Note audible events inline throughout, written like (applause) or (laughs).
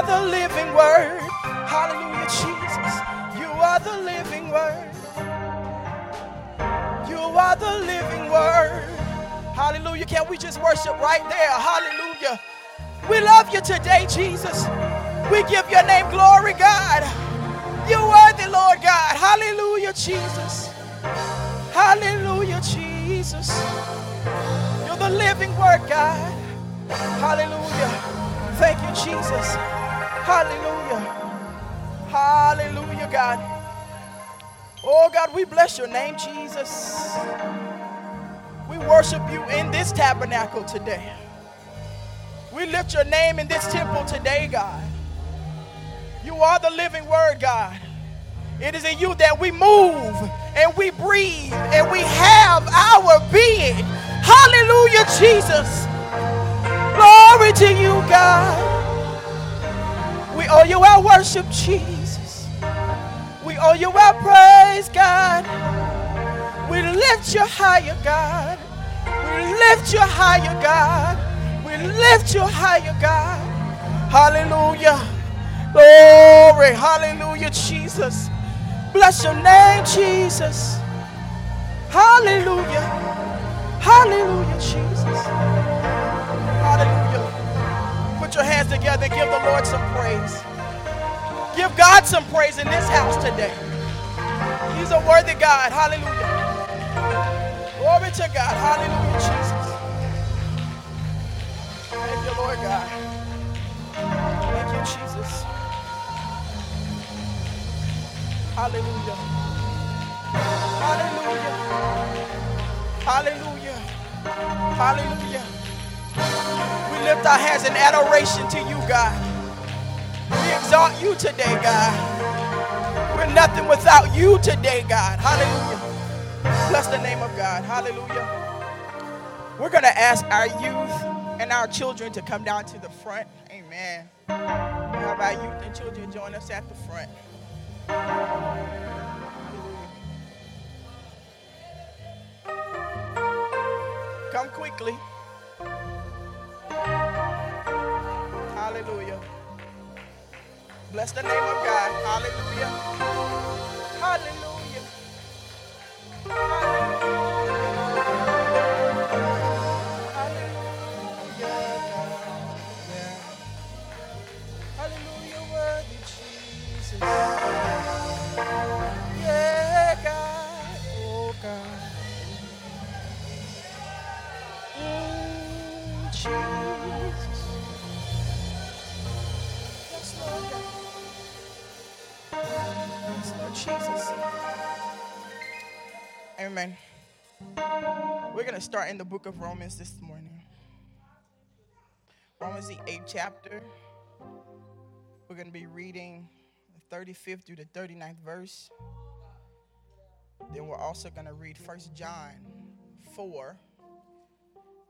are the living word. Hallelujah, Jesus. You are the living word. You are the living word. Hallelujah. Can we just worship right there? Hallelujah. We love you today, Jesus. We give your name glory, God. You're worthy, Lord God. Hallelujah, Jesus. Hallelujah, Jesus. You're the living word, God. Hallelujah. Thank you, Jesus. Hallelujah. Hallelujah, God. Oh, God, we bless your name, Jesus. We worship you in this tabernacle today. We lift your name in this temple today, God. You are the living word, God. It is in you that we move and we breathe and we have our being. Hallelujah, Jesus. Glory to you, God. We owe you our worship, Jesus. We owe you our praise, God. We lift you higher, God. We lift you higher, God. We lift you higher, God. Hallelujah. Glory. Hallelujah, Jesus. Bless your name, Jesus. Hallelujah. Hallelujah, Jesus. Your hands together and give the Lord some praise. Give God some praise in this house today. He's a worthy God. Hallelujah. Glory to God. Hallelujah, Jesus. Thank you, Lord God. Thank you, Jesus. Hallelujah. Hallelujah. Hallelujah. Hallelujah. Lift our hands in adoration to you, God. We exalt you today, God. We're nothing without you today, God. Hallelujah. Bless the name of God. Hallelujah. We're going to ask our youth and our children to come down to the front. Amen. Have our youth and children join us at the front. Come quickly. Hallelujah. Bless the name of God. Hallelujah. Hallelujah. To start in the book of Romans this morning. Romans, the eighth chapter. We're going to be reading the 35th through the 39th verse. Then we're also going to read 1 John 4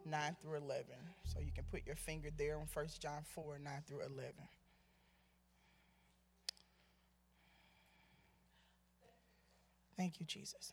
9 through 11. So you can put your finger there on 1 John 4 9 through 11. Thank you, Jesus.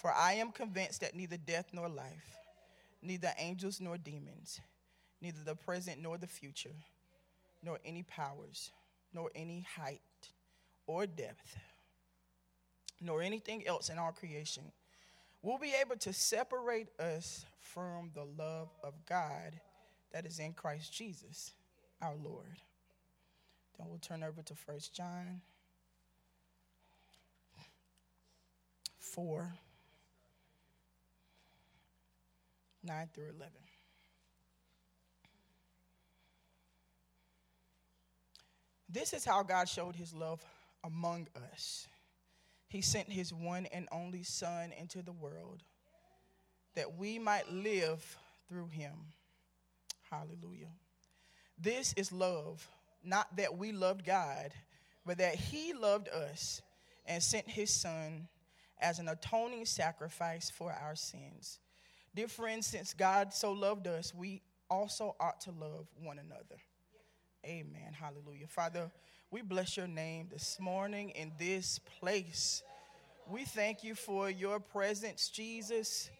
For I am convinced that neither death nor life, neither angels nor demons, neither the present nor the future, nor any powers, nor any height or depth, nor anything else in all creation will be able to separate us from the love of God that is in Christ Jesus, our Lord. Then we'll turn over to 1 John 4 9 through 11. This is how God showed his love among us. He sent his one and only Son into the world that we might live through him. Hallelujah. This is love, not that we loved God, but that he loved us and sent his Son as an atoning sacrifice for our sins. Dear friends, since God so loved us, we also ought to love one another. Amen. Hallelujah. Father, we bless your name this morning in this place. We thank you for your presence, Jesus.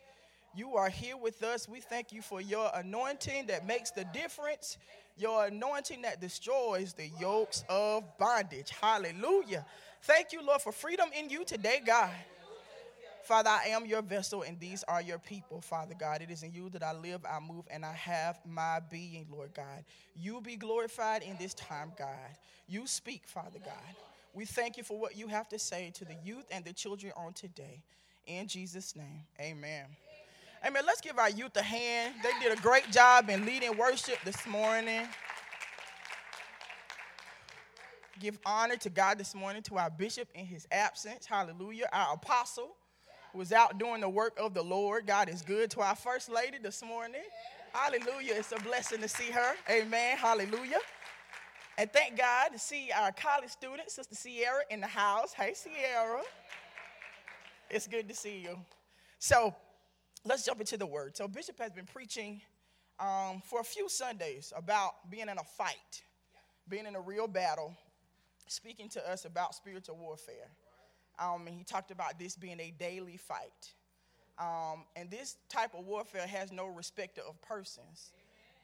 You are here with us. We thank you for your anointing that makes the difference, your anointing that destroys the yokes of bondage. Hallelujah. Thank you, Lord, for freedom in you today, God. Father, I am your vessel, and these are your people, Father God. It is in you that I live, I move, and I have my being, Lord God. You be glorified in this time, God. You speak, Father God. We thank you for what you have to say to the youth and the children on today. In Jesus' name, amen. Amen. Let's give our youth a hand. They did a great job in leading worship this morning. Give honor to God this morning, to our bishop in his absence. Hallelujah. Our apostle was out doing the work of the Lord. God is good to our first lady this morning. Hallelujah. It's a blessing to see her. Amen. Hallelujah. And thank God to see our college student, Sister Sierra, in the house. Hey, Sierra. It's good to see you. So let's jump into the word. So, Bishop has been preaching um, for a few Sundays about being in a fight, being in a real battle, speaking to us about spiritual warfare. Um, and he talked about this being a daily fight. Um, and this type of warfare has no respect of persons.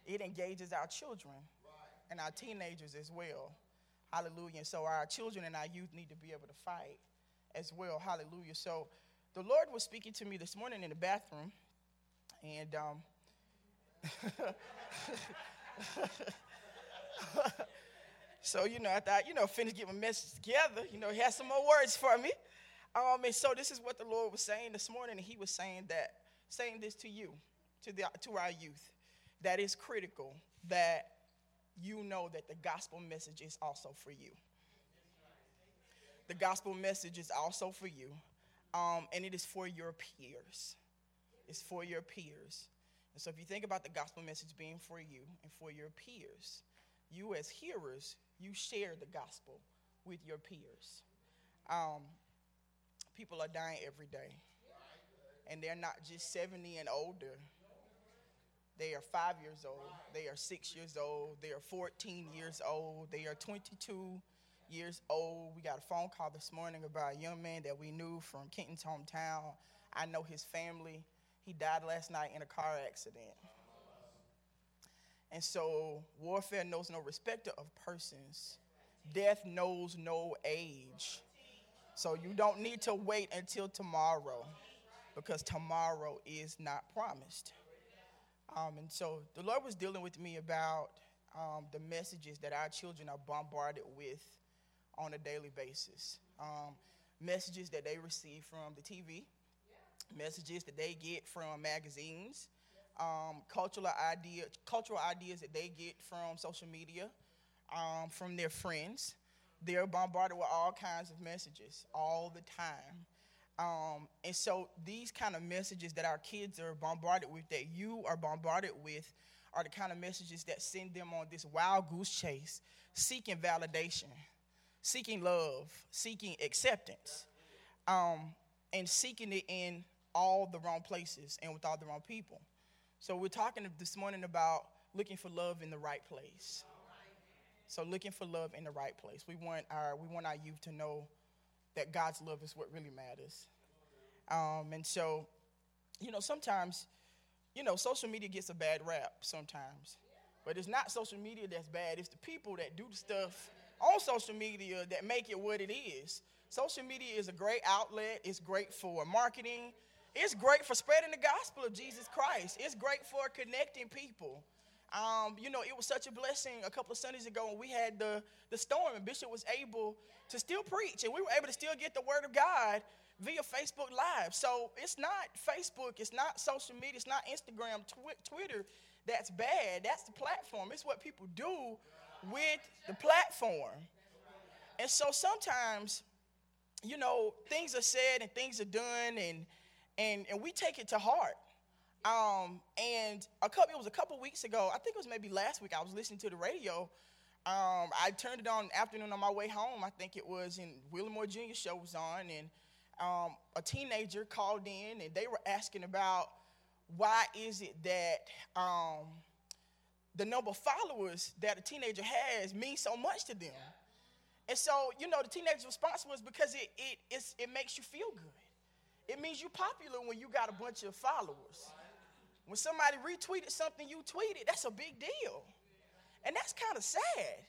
It engages our children and our teenagers as well. Hallelujah. And so our children and our youth need to be able to fight as well. Hallelujah. So the Lord was speaking to me this morning in the bathroom, and um, (laughs) so you know, I thought, you know, finish get my message together. You know, he has some more words for me. Um, and so this is what the Lord was saying this morning, and He was saying that, saying this to you, to the to our youth, that is critical that you know that the gospel message is also for you. The gospel message is also for you, um, and it is for your peers. It's for your peers. And so if you think about the gospel message being for you and for your peers, you as hearers, you share the gospel with your peers. Um, people are dying every day. And they're not just 70 and older. They are five years old. They are six years old. They are 14 years old. They are 22 years old. We got a phone call this morning about a young man that we knew from Kenton's hometown. I know his family. He died last night in a car accident. And so, warfare knows no respecter of persons, death knows no age. So you don't need to wait until tomorrow because tomorrow is not promised. Um, and so the Lord was dealing with me about um, the messages that our children are bombarded with on a daily basis. Um, messages that they receive from the TV, messages that they get from magazines, um, cultural, idea, cultural ideas that they get from social media, um, from their friends they're bombarded with all kinds of messages all the time. Um, and so these kind of messages that our kids are bombarded with, that you are bombarded with, are the kind of messages that send them on this wild goose chase, seeking validation, seeking love, seeking acceptance, um, and seeking it in all the wrong places and with all the wrong people. So we're talking this morning about looking for love in the right place. So looking for love in the right place. We want our we want our youth to know that God's love is what really matters. Um, and so, you know, sometimes, you know, social media gets a bad rap sometimes. But it's not social media that's bad, it's the people that do the stuff on social media that make it what it is. Social media is a great outlet, it's great for marketing, it's great for spreading the gospel of Jesus Christ, it's great for connecting people. Um, you know, it was such a blessing a couple of Sundays ago when we had the, the storm and Bishop was able to still preach and we were able to still get the word of God via Facebook Live. So it's not Facebook, it's not social media, it's not Instagram, tw- Twitter that's bad. That's the platform. It's what people do with the platform. And so sometimes, you know, things are said and things are done, and and and we take it to heart. Um, and a couple, it was a couple weeks ago. I think it was maybe last week. I was listening to the radio. Um, I turned it on afternoon on my way home. I think it was in Willie Moore Junior show was on, and um, a teenager called in, and they were asking about why is it that um, the number of followers that a teenager has means so much to them. And so, you know, the teenager's response was because it, it, it makes you feel good. It means you're popular when you got a bunch of followers. When somebody retweeted something you tweeted, that's a big deal. And that's kind of sad.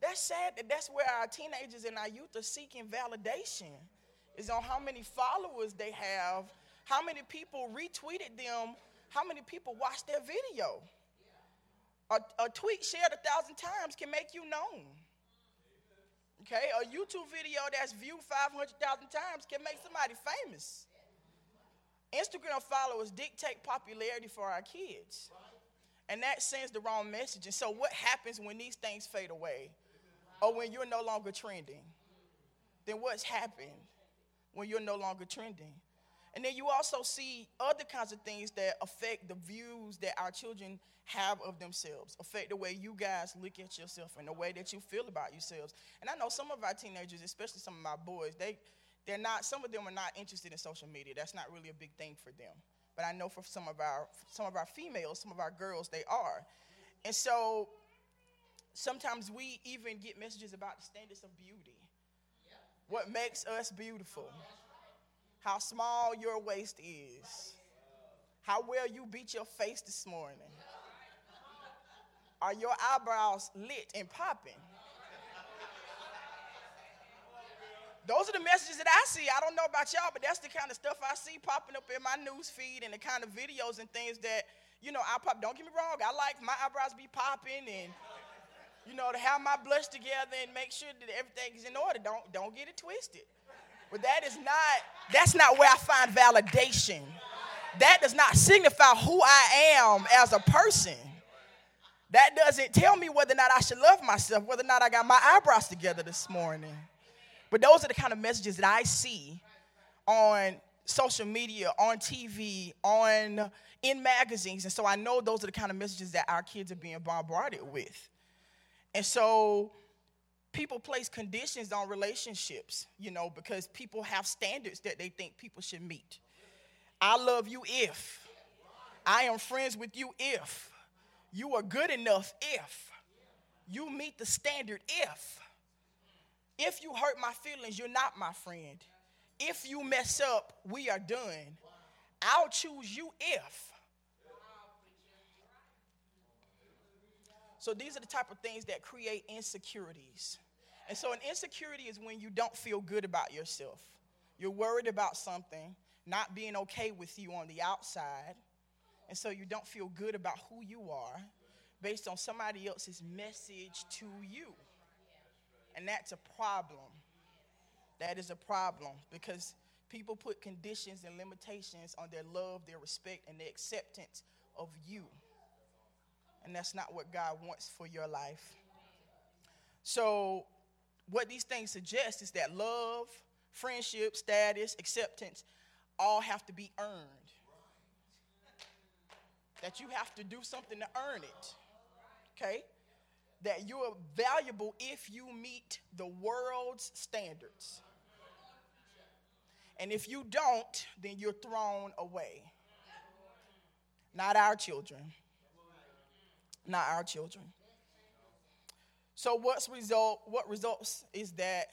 That's sad that that's where our teenagers and our youth are seeking validation, is on how many followers they have, how many people retweeted them, how many people watched their video. A, a tweet shared a thousand times can make you known. Okay, a YouTube video that's viewed 500,000 times can make somebody famous. Instagram followers dictate popularity for our kids. And that sends the wrong message. And so, what happens when these things fade away? Or when you're no longer trending? Then what's happened when you're no longer trending? And then you also see other kinds of things that affect the views that our children have of themselves, affect the way you guys look at yourself and the way that you feel about yourselves. And I know some of our teenagers, especially some of my boys, they they're not some of them are not interested in social media. That's not really a big thing for them. But I know for some of our some of our females, some of our girls, they are. And so sometimes we even get messages about the standards of beauty. What makes us beautiful how small your waist is, how well you beat your face this morning. Are your eyebrows lit and popping? Those are the messages that I see. I don't know about y'all, but that's the kind of stuff I see popping up in my news feed and the kind of videos and things that, you know, I pop. Don't get me wrong, I like my eyebrows be popping and, you know, to have my blush together and make sure that everything is in order. Don't don't get it twisted. But that is not, that's not where I find validation. That does not signify who I am as a person. That doesn't tell me whether or not I should love myself, whether or not I got my eyebrows together this morning. But those are the kind of messages that I see on social media, on TV, on in magazines. And so I know those are the kind of messages that our kids are being bombarded with. And so people place conditions on relationships, you know, because people have standards that they think people should meet. I love you if. I am friends with you if. You are good enough if. You meet the standard if. If you hurt my feelings, you're not my friend. If you mess up, we are done. I'll choose you if. So these are the type of things that create insecurities. And so an insecurity is when you don't feel good about yourself. You're worried about something not being okay with you on the outside. And so you don't feel good about who you are based on somebody else's message to you. And that's a problem. That is a problem because people put conditions and limitations on their love, their respect, and their acceptance of you. And that's not what God wants for your life. So, what these things suggest is that love, friendship, status, acceptance all have to be earned. That you have to do something to earn it. Okay? That you are valuable if you meet the world's standards. And if you don't, then you're thrown away. Not our children not our children. So what's result what results is that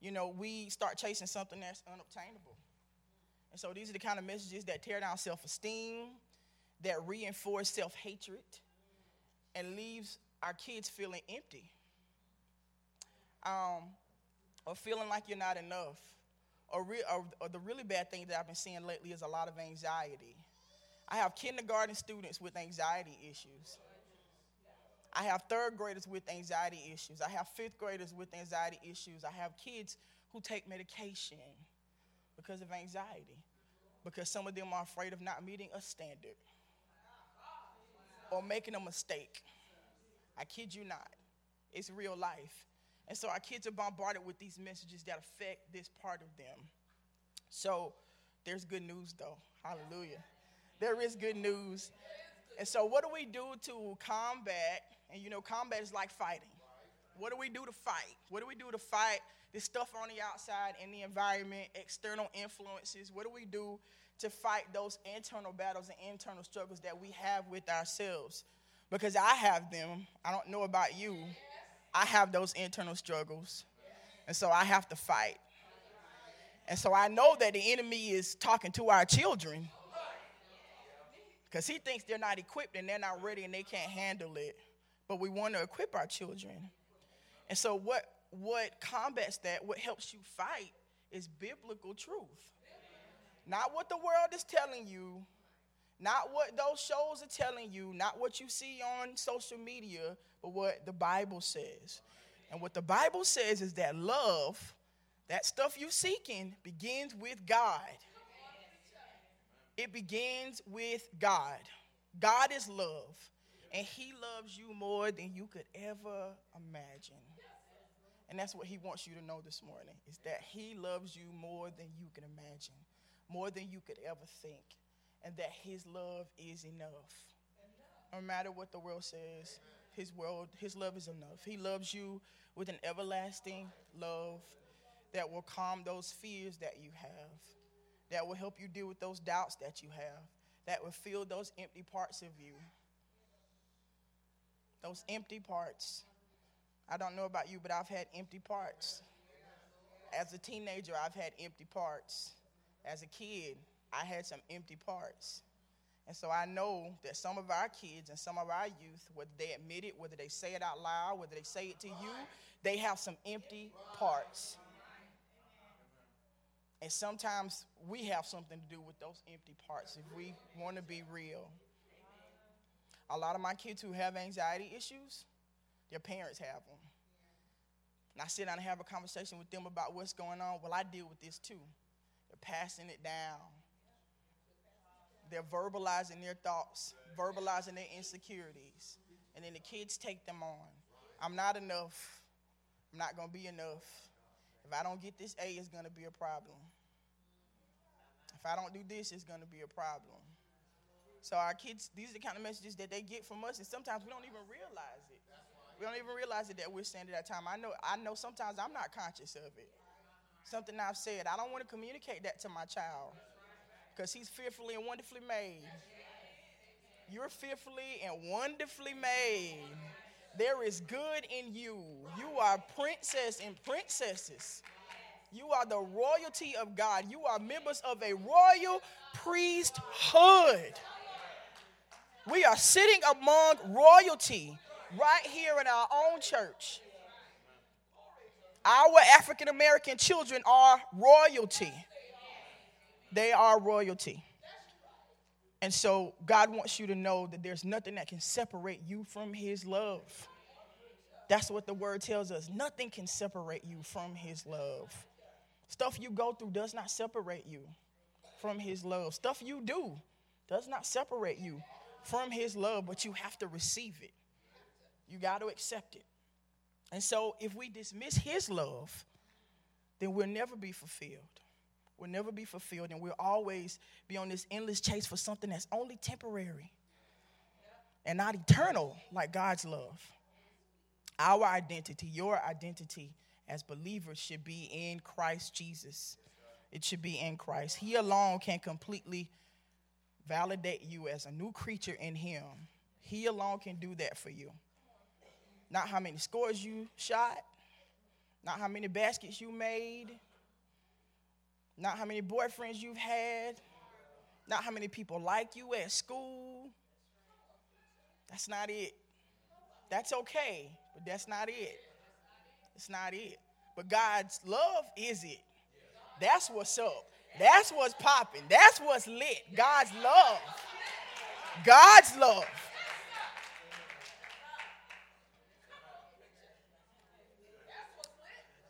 you know we start chasing something that's unobtainable. And so these are the kind of messages that tear down self-esteem, that reinforce self-hatred and leaves our kids feeling empty. Um, or feeling like you're not enough. Or, re- or, or the really bad thing that I've been seeing lately is a lot of anxiety. I have kindergarten students with anxiety issues. I have third graders with anxiety issues. I have fifth graders with anxiety issues. I have kids who take medication because of anxiety, because some of them are afraid of not meeting a standard. or making a mistake. I kid you not. It's real life. And so our kids are bombarded with these messages that affect this part of them. So there's good news, though. Hallelujah. There is good news. And so, what do we do to combat? And you know, combat is like fighting. What do we do to fight? What do we do to fight this stuff on the outside in the environment, external influences? What do we do to fight those internal battles and internal struggles that we have with ourselves? Because I have them. I don't know about you. I have those internal struggles. And so I have to fight. And so I know that the enemy is talking to our children because he thinks they're not equipped and they're not ready and they can't handle it. But we want to equip our children. And so what what combats that, what helps you fight is biblical truth. Not what the world is telling you, not what those shows are telling you, not what you see on social media, but what the Bible says. And what the Bible says is that love, that stuff you're seeking, begins with God. It begins with God. God is love, and He loves you more than you could ever imagine. And that's what He wants you to know this morning is that He loves you more than you can imagine, more than you could ever think, and that His love is enough. No matter what the world says, His world, His love is enough. He loves you with an everlasting love that will calm those fears that you have that will help you deal with those doubts that you have, that will fill those empty parts of you. Those empty parts. I don't know about you, but I've had empty parts. As a teenager, I've had empty parts. As a kid, I had some empty parts. And so I know that some of our kids and some of our youth, whether they admit it, whether they say it out loud, whether they say it to you, they have some empty parts. And sometimes we have something to do with those empty parts if we want to be real. A lot of my kids who have anxiety issues, their parents have them. And I sit down and have a conversation with them about what's going on. Well, I deal with this too. They're passing it down. They're verbalizing their thoughts, verbalizing their insecurities. And then the kids take them on. I'm not enough. I'm not going to be enough. If I don't get this A, it's going to be a problem. If I don't do this, it's going to be a problem. So our kids, these are the kind of messages that they get from us, and sometimes we don't even realize it. We don't even realize it that we're saying at that time. I know, I know sometimes I'm not conscious of it. Something I've said. I don't want to communicate that to my child because he's fearfully and wonderfully made. You're fearfully and wonderfully made. There is good in you. You are princess and princesses. You are the royalty of God. You are members of a royal priesthood. We are sitting among royalty right here in our own church. Our African American children are royalty. They are royalty. And so God wants you to know that there's nothing that can separate you from His love. That's what the word tells us. Nothing can separate you from His love. Stuff you go through does not separate you from His love. Stuff you do does not separate you from His love, but you have to receive it. You got to accept it. And so, if we dismiss His love, then we'll never be fulfilled. We'll never be fulfilled, and we'll always be on this endless chase for something that's only temporary and not eternal like God's love. Our identity, your identity as believers should be in Christ Jesus. It should be in Christ. He alone can completely validate you as a new creature in Him. He alone can do that for you. Not how many scores you shot, not how many baskets you made, not how many boyfriends you've had, not how many people like you at school. That's not it. That's okay, but that's not it. It's not it. But God's love is it. That's what's up. That's what's popping. That's what's lit. God's love. God's love.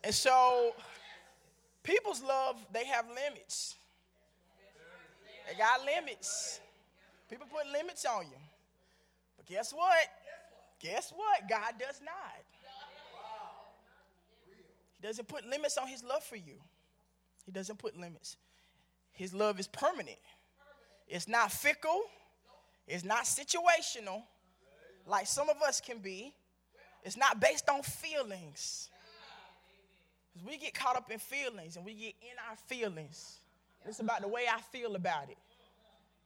And so, people's love, they have limits. They got limits. People put limits on you. But guess what? Guess what? God does not. He doesn't put limits on his love for you. He doesn't put limits. His love is permanent. It's not fickle. It's not situational like some of us can be. It's not based on feelings. Because we get caught up in feelings and we get in our feelings. It's about the way I feel about it.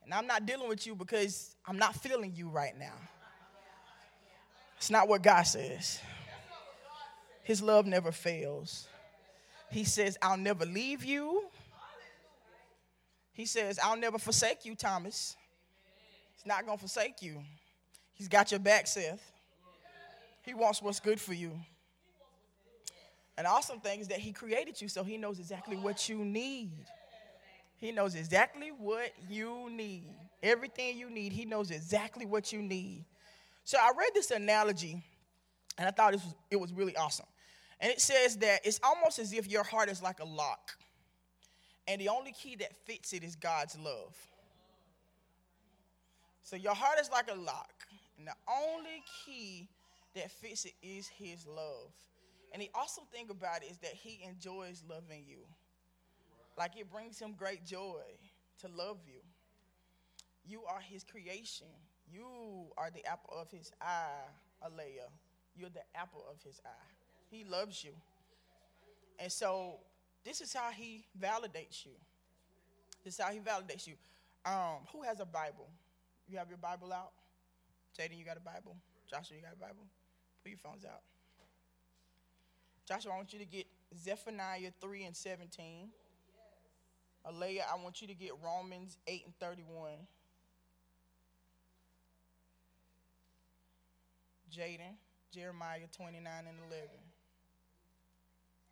And I'm not dealing with you because I'm not feeling you right now. It's not what God says. His love never fails. He says, I'll never leave you. He says, I'll never forsake you, Thomas. He's not going to forsake you. He's got your back, Seth. He wants what's good for you. The awesome thing is that He created you so He knows exactly what you need. He knows exactly what you need. Everything you need, He knows exactly what you need. So I read this analogy and I thought it was, it was really awesome. And it says that it's almost as if your heart is like a lock, and the only key that fits it is God's love. So your heart is like a lock, and the only key that fits it is His love. And the awesome thing about it is that He enjoys loving you. Like it brings Him great joy to love you. You are His creation. You are the apple of His eye, Alea. You're the apple of His eye. He loves you. And so this is how he validates you. This is how he validates you. Um, who has a Bible? You have your Bible out? Jaden, you got a Bible? Joshua, you got a Bible? Put your phones out. Joshua, I want you to get Zephaniah 3 and 17. Alea, I want you to get Romans 8 and 31. Jaden, Jeremiah 29 and 11.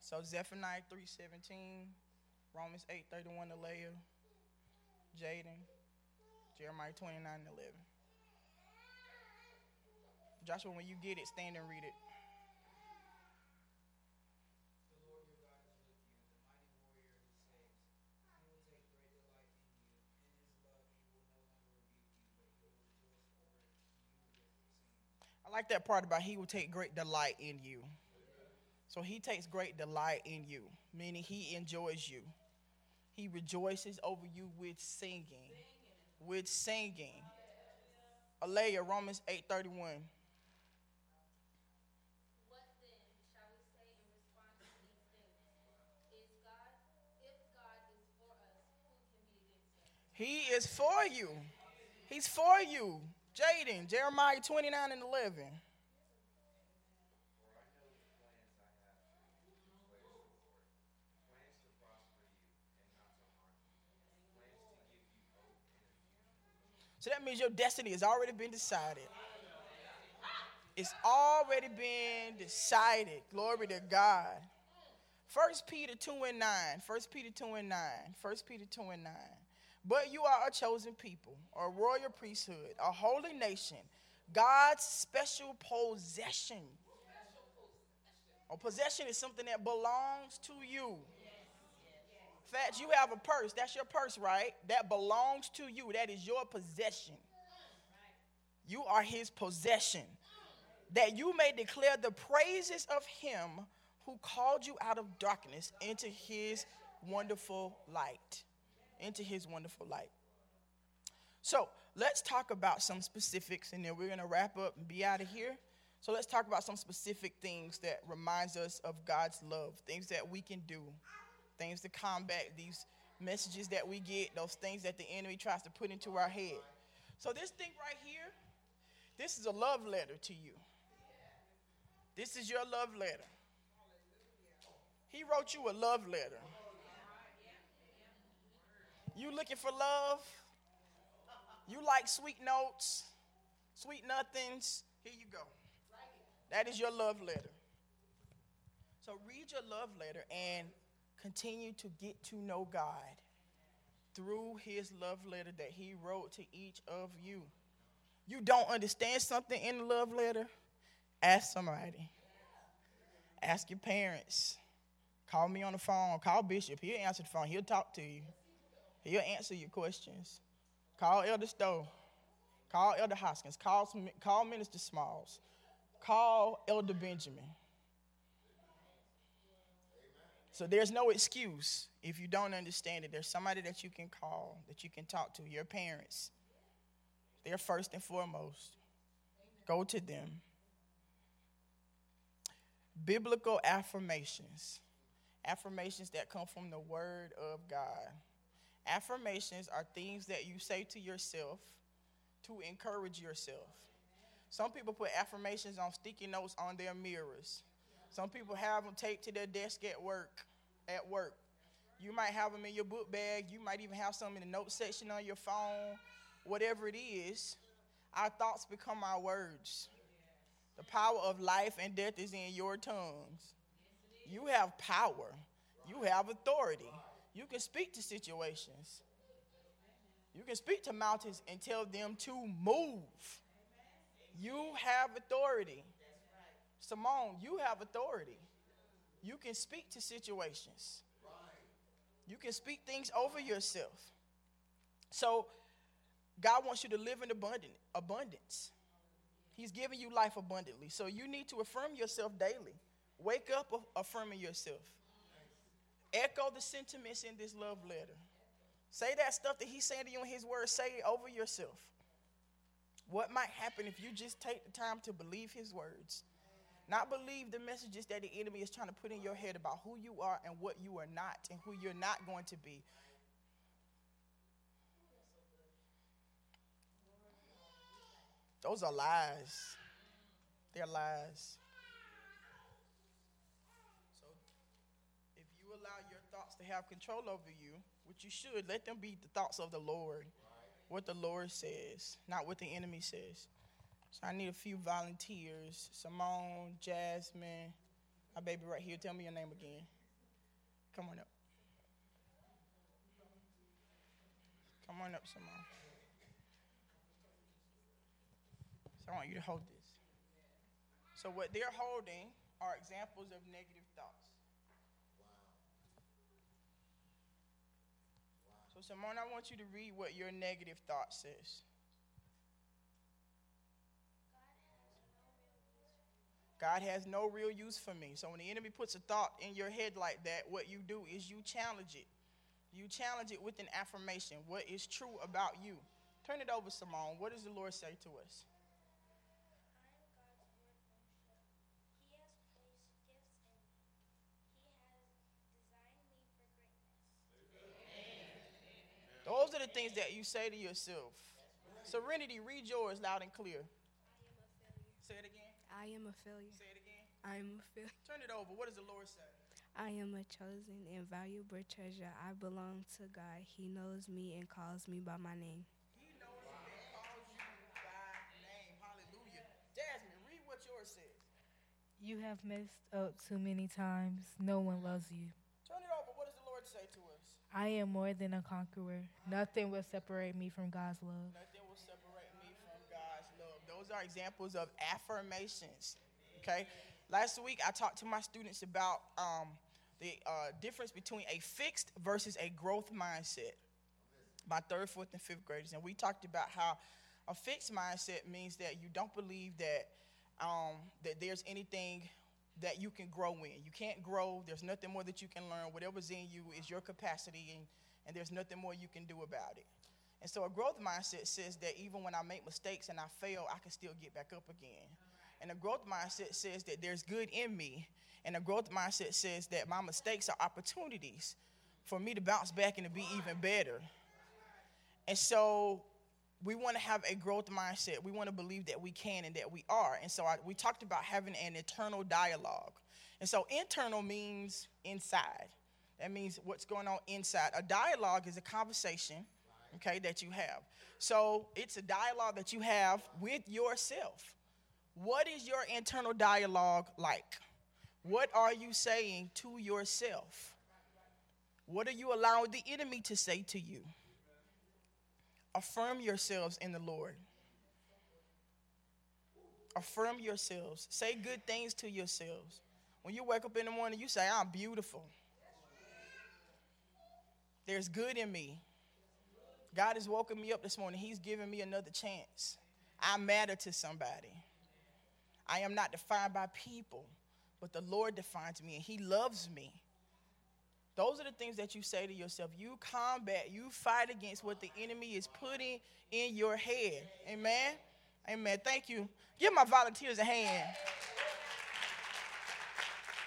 So Zephaniah 3.17, Romans 8.31 to Leah, Jaden, Jeremiah 29 and 11. Joshua, when you get it, stand and read it. I like that part about he will take great delight in you. So he takes great delight in you, meaning he enjoys you. He rejoices over you with singing. With singing. Alea, Romans 8:31. He is for you. He's for you. Jaden, Jeremiah 29 and 11. So that means your destiny has already been decided. It's already been decided. Glory to God. 1 Peter 2 and 9. 1 Peter 2 and 9. 1 Peter 2 and 9. But you are a chosen people, a royal priesthood, a holy nation, God's special possession. A possession is something that belongs to you. Fact, you have a purse. That's your purse, right? That belongs to you. That is your possession. You are his possession. That you may declare the praises of him who called you out of darkness into his wonderful light. Into his wonderful light. So let's talk about some specifics and then we're going to wrap up and be out of here. So let's talk about some specific things that reminds us of God's love, things that we can do things to combat these messages that we get, those things that the enemy tries to put into our head. So, this thing right here, this is a love letter to you. This is your love letter. He wrote you a love letter. You looking for love? You like sweet notes, sweet nothings? Here you go. That is your love letter. So read your love letter and continue to get to know God through his love letter that he wrote to each of you. You don't understand something in the love letter? Ask somebody. Ask your parents. Call me on the phone. Call Bishop. He'll answer the phone. He'll talk to you. He'll answer your questions. Call Elder Stowe. Call Elder Hoskins. Call, call Minister Smalls. Call Elder Benjamin. So there's no excuse if you don't understand it. There's somebody that you can call, that you can talk to, your parents. They're first and foremost. Go to them. Biblical affirmations. Affirmations that come from the Word of God. Affirmations are things that you say to yourself to encourage yourself. Some people put affirmations on sticky notes on their mirrors. Some people have them taped to their desk at work. At work, you might have them in your book bag. You might even have some in the note section on your phone. Whatever it is, our thoughts become our words. The power of life and death is in your tongues. You have power. You have authority. You can speak to situations. You can speak to mountains and tell them to move. You have authority. Simone, you have authority. You can speak to situations. You can speak things over yourself. So, God wants you to live in abundant, abundance. He's giving you life abundantly. So, you need to affirm yourself daily. Wake up affirming yourself. Echo the sentiments in this love letter. Say that stuff that He's saying to you in His word, say it over yourself. What might happen if you just take the time to believe His words? Not believe the messages that the enemy is trying to put in your head about who you are and what you are not and who you're not going to be. Those are lies. They're lies. So if you allow your thoughts to have control over you, which you should, let them be the thoughts of the Lord. What the Lord says, not what the enemy says. So I need a few volunteers. Simone, Jasmine, my baby right here. Tell me your name again. Come on up. Come on up, Simone. So I want you to hold this. So what they're holding are examples of negative thoughts. So Simone, I want you to read what your negative thought says. God has no real use for me. So when the enemy puts a thought in your head like that, what you do is you challenge it. You challenge it with an affirmation. What is true about you? Turn it over, Simone. What does the Lord say to us? Those are the things that you say to yourself. Serenity, read yours loud and clear. Say it again. I am a failure. Say it again. I am a failure. Turn it over. What does the Lord say? I am a chosen and valuable treasure. I belong to God. He knows me and calls me by my name. He knows you and calls you by name. Hallelujah. Jasmine, read what yours says. You have messed up too many times. No one loves you. Turn it over. What does the Lord say to us? I am more than a conqueror. Nothing will separate me from God's love. Nothing will separate me from God's love. Those are examples of affirmations. Okay? Last week, I talked to my students about um, the uh, difference between a fixed versus a growth mindset. My third, fourth, and fifth graders. And we talked about how a fixed mindset means that you don't believe that, um, that there's anything that you can grow in. You can't grow, there's nothing more that you can learn. Whatever's in you is your capacity, and, and there's nothing more you can do about it. And so a growth mindset says that even when I make mistakes and I fail, I can still get back up again. And a growth mindset says that there's good in me. And a growth mindset says that my mistakes are opportunities for me to bounce back and to be even better. And so we want to have a growth mindset. We want to believe that we can and that we are. And so I, we talked about having an internal dialogue. And so internal means inside. That means what's going on inside. A dialogue is a conversation okay, that you have. So it's a dialogue that you have with yourself. What is your internal dialogue like? What are you saying to yourself? What are you allowing the enemy to say to you? Affirm yourselves in the Lord. Affirm yourselves. Say good things to yourselves. When you wake up in the morning, you say, I'm beautiful. There's good in me. God has woken me up this morning. He's given me another chance. I matter to somebody. I am not defined by people, but the Lord defines me and He loves me. Those are the things that you say to yourself. You combat, you fight against what the enemy is putting in your head. Amen. Amen. Thank you. Give my volunteers a hand.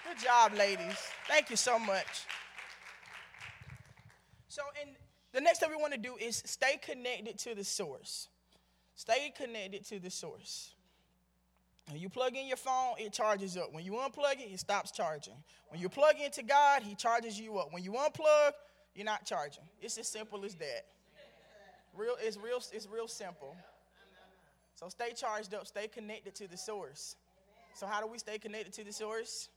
Good job, ladies. Thank you so much. So, and the next thing we want to do is stay connected to the source. Stay connected to the source. You plug in your phone, it charges up. When you unplug it, it stops charging. When you plug into God, He charges you up. When you unplug, you're not charging. It's as simple as that. Real, it's real, it's real simple. So stay charged up, stay connected to the source. So how do we stay connected to the source?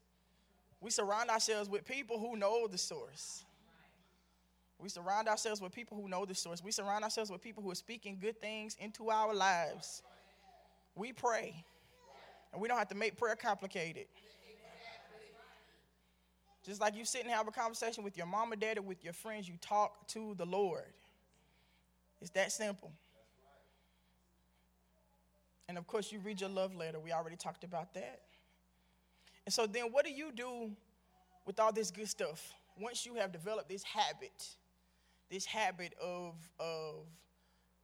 We surround ourselves with people who know the source. We surround ourselves with people who know the source. We surround ourselves with people who are speaking good things into our lives. We pray. And we don't have to make prayer complicated. Just like you sit and have a conversation with your mom or dad or with your friends, you talk to the Lord. It's that simple. And of course, you read your love letter. We already talked about that. And so, then what do you do with all this good stuff once you have developed this habit? This habit of, of,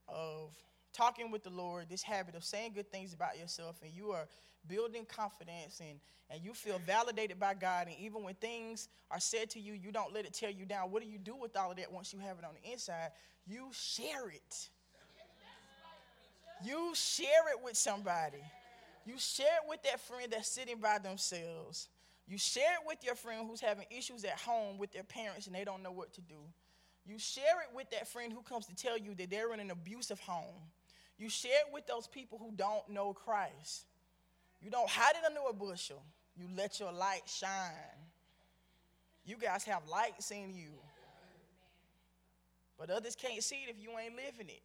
of talking with the Lord, this habit of saying good things about yourself, and you are building confidence and, and you feel validated by God. And even when things are said to you, you don't let it tear you down. What do you do with all of that once you have it on the inside? You share it. You share it with somebody. You share it with that friend that's sitting by themselves. You share it with your friend who's having issues at home with their parents and they don't know what to do. You share it with that friend who comes to tell you that they're in an abusive home. You share it with those people who don't know Christ. You don't hide it under a bushel. You let your light shine. You guys have lights in you. But others can't see it if you ain't living it.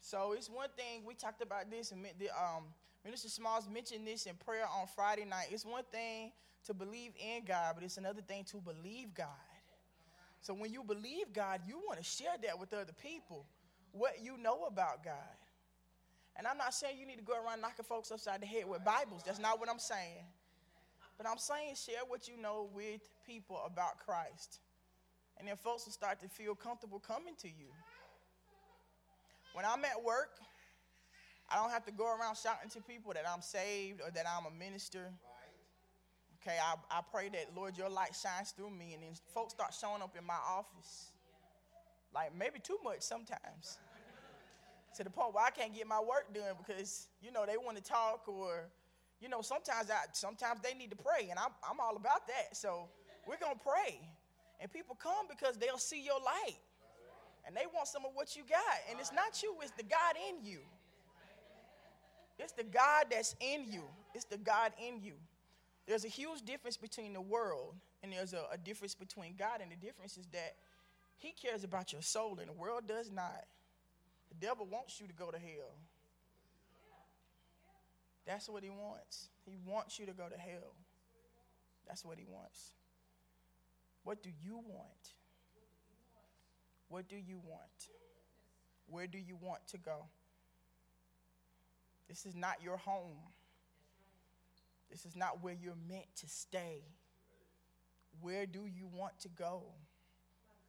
So it's one thing, we talked about this, and the, um, Minister Smalls mentioned this in prayer on Friday night. It's one thing to believe in God, but it's another thing to believe God. So when you believe God, you want to share that with other people, what you know about God. And I'm not saying you need to go around knocking folks upside the head with Bibles. That's not what I'm saying. But I'm saying share what you know with people about Christ. And then folks will start to feel comfortable coming to you. When I'm at work, I don't have to go around shouting to people that I'm saved or that I'm a minister. Okay, I, I pray that, Lord, your light shines through me. And then folks start showing up in my office. Like maybe too much sometimes to the point where I can't get my work done because you know they want to talk or you know sometimes I sometimes they need to pray and I'm I'm all about that. So we're gonna pray, and people come because they'll see your light, and they want some of what you got. And it's not you; it's the God in you. It's the God that's in you. It's the God in you. There's a huge difference between the world and there's a, a difference between God, and the difference is that He cares about your soul, and the world does not. The devil wants you to go to hell. That's what he wants. He wants you to go to hell. That's what he wants. What do you want? What do you want? Where do you want to go? This is not your home. This is not where you're meant to stay. Where do you want to go?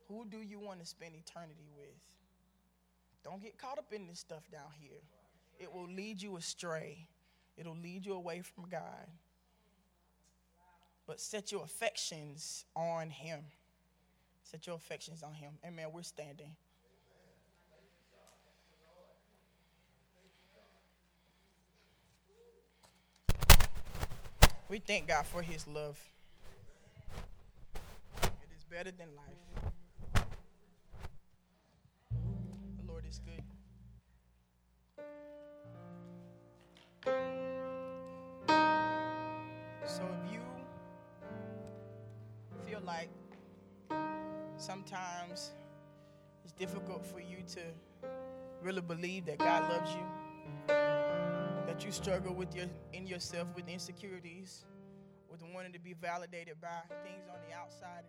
Who do you want to spend eternity with? Don't get caught up in this stuff down here. It will lead you astray, it'll lead you away from God. But set your affections on Him. Set your affections on Him. Amen. We're standing. We thank God for His love. It is better than life. Is good. So if you feel like sometimes it's difficult for you to really believe that God loves you, that you struggle with your in yourself with insecurities, with wanting to be validated by things on the outside.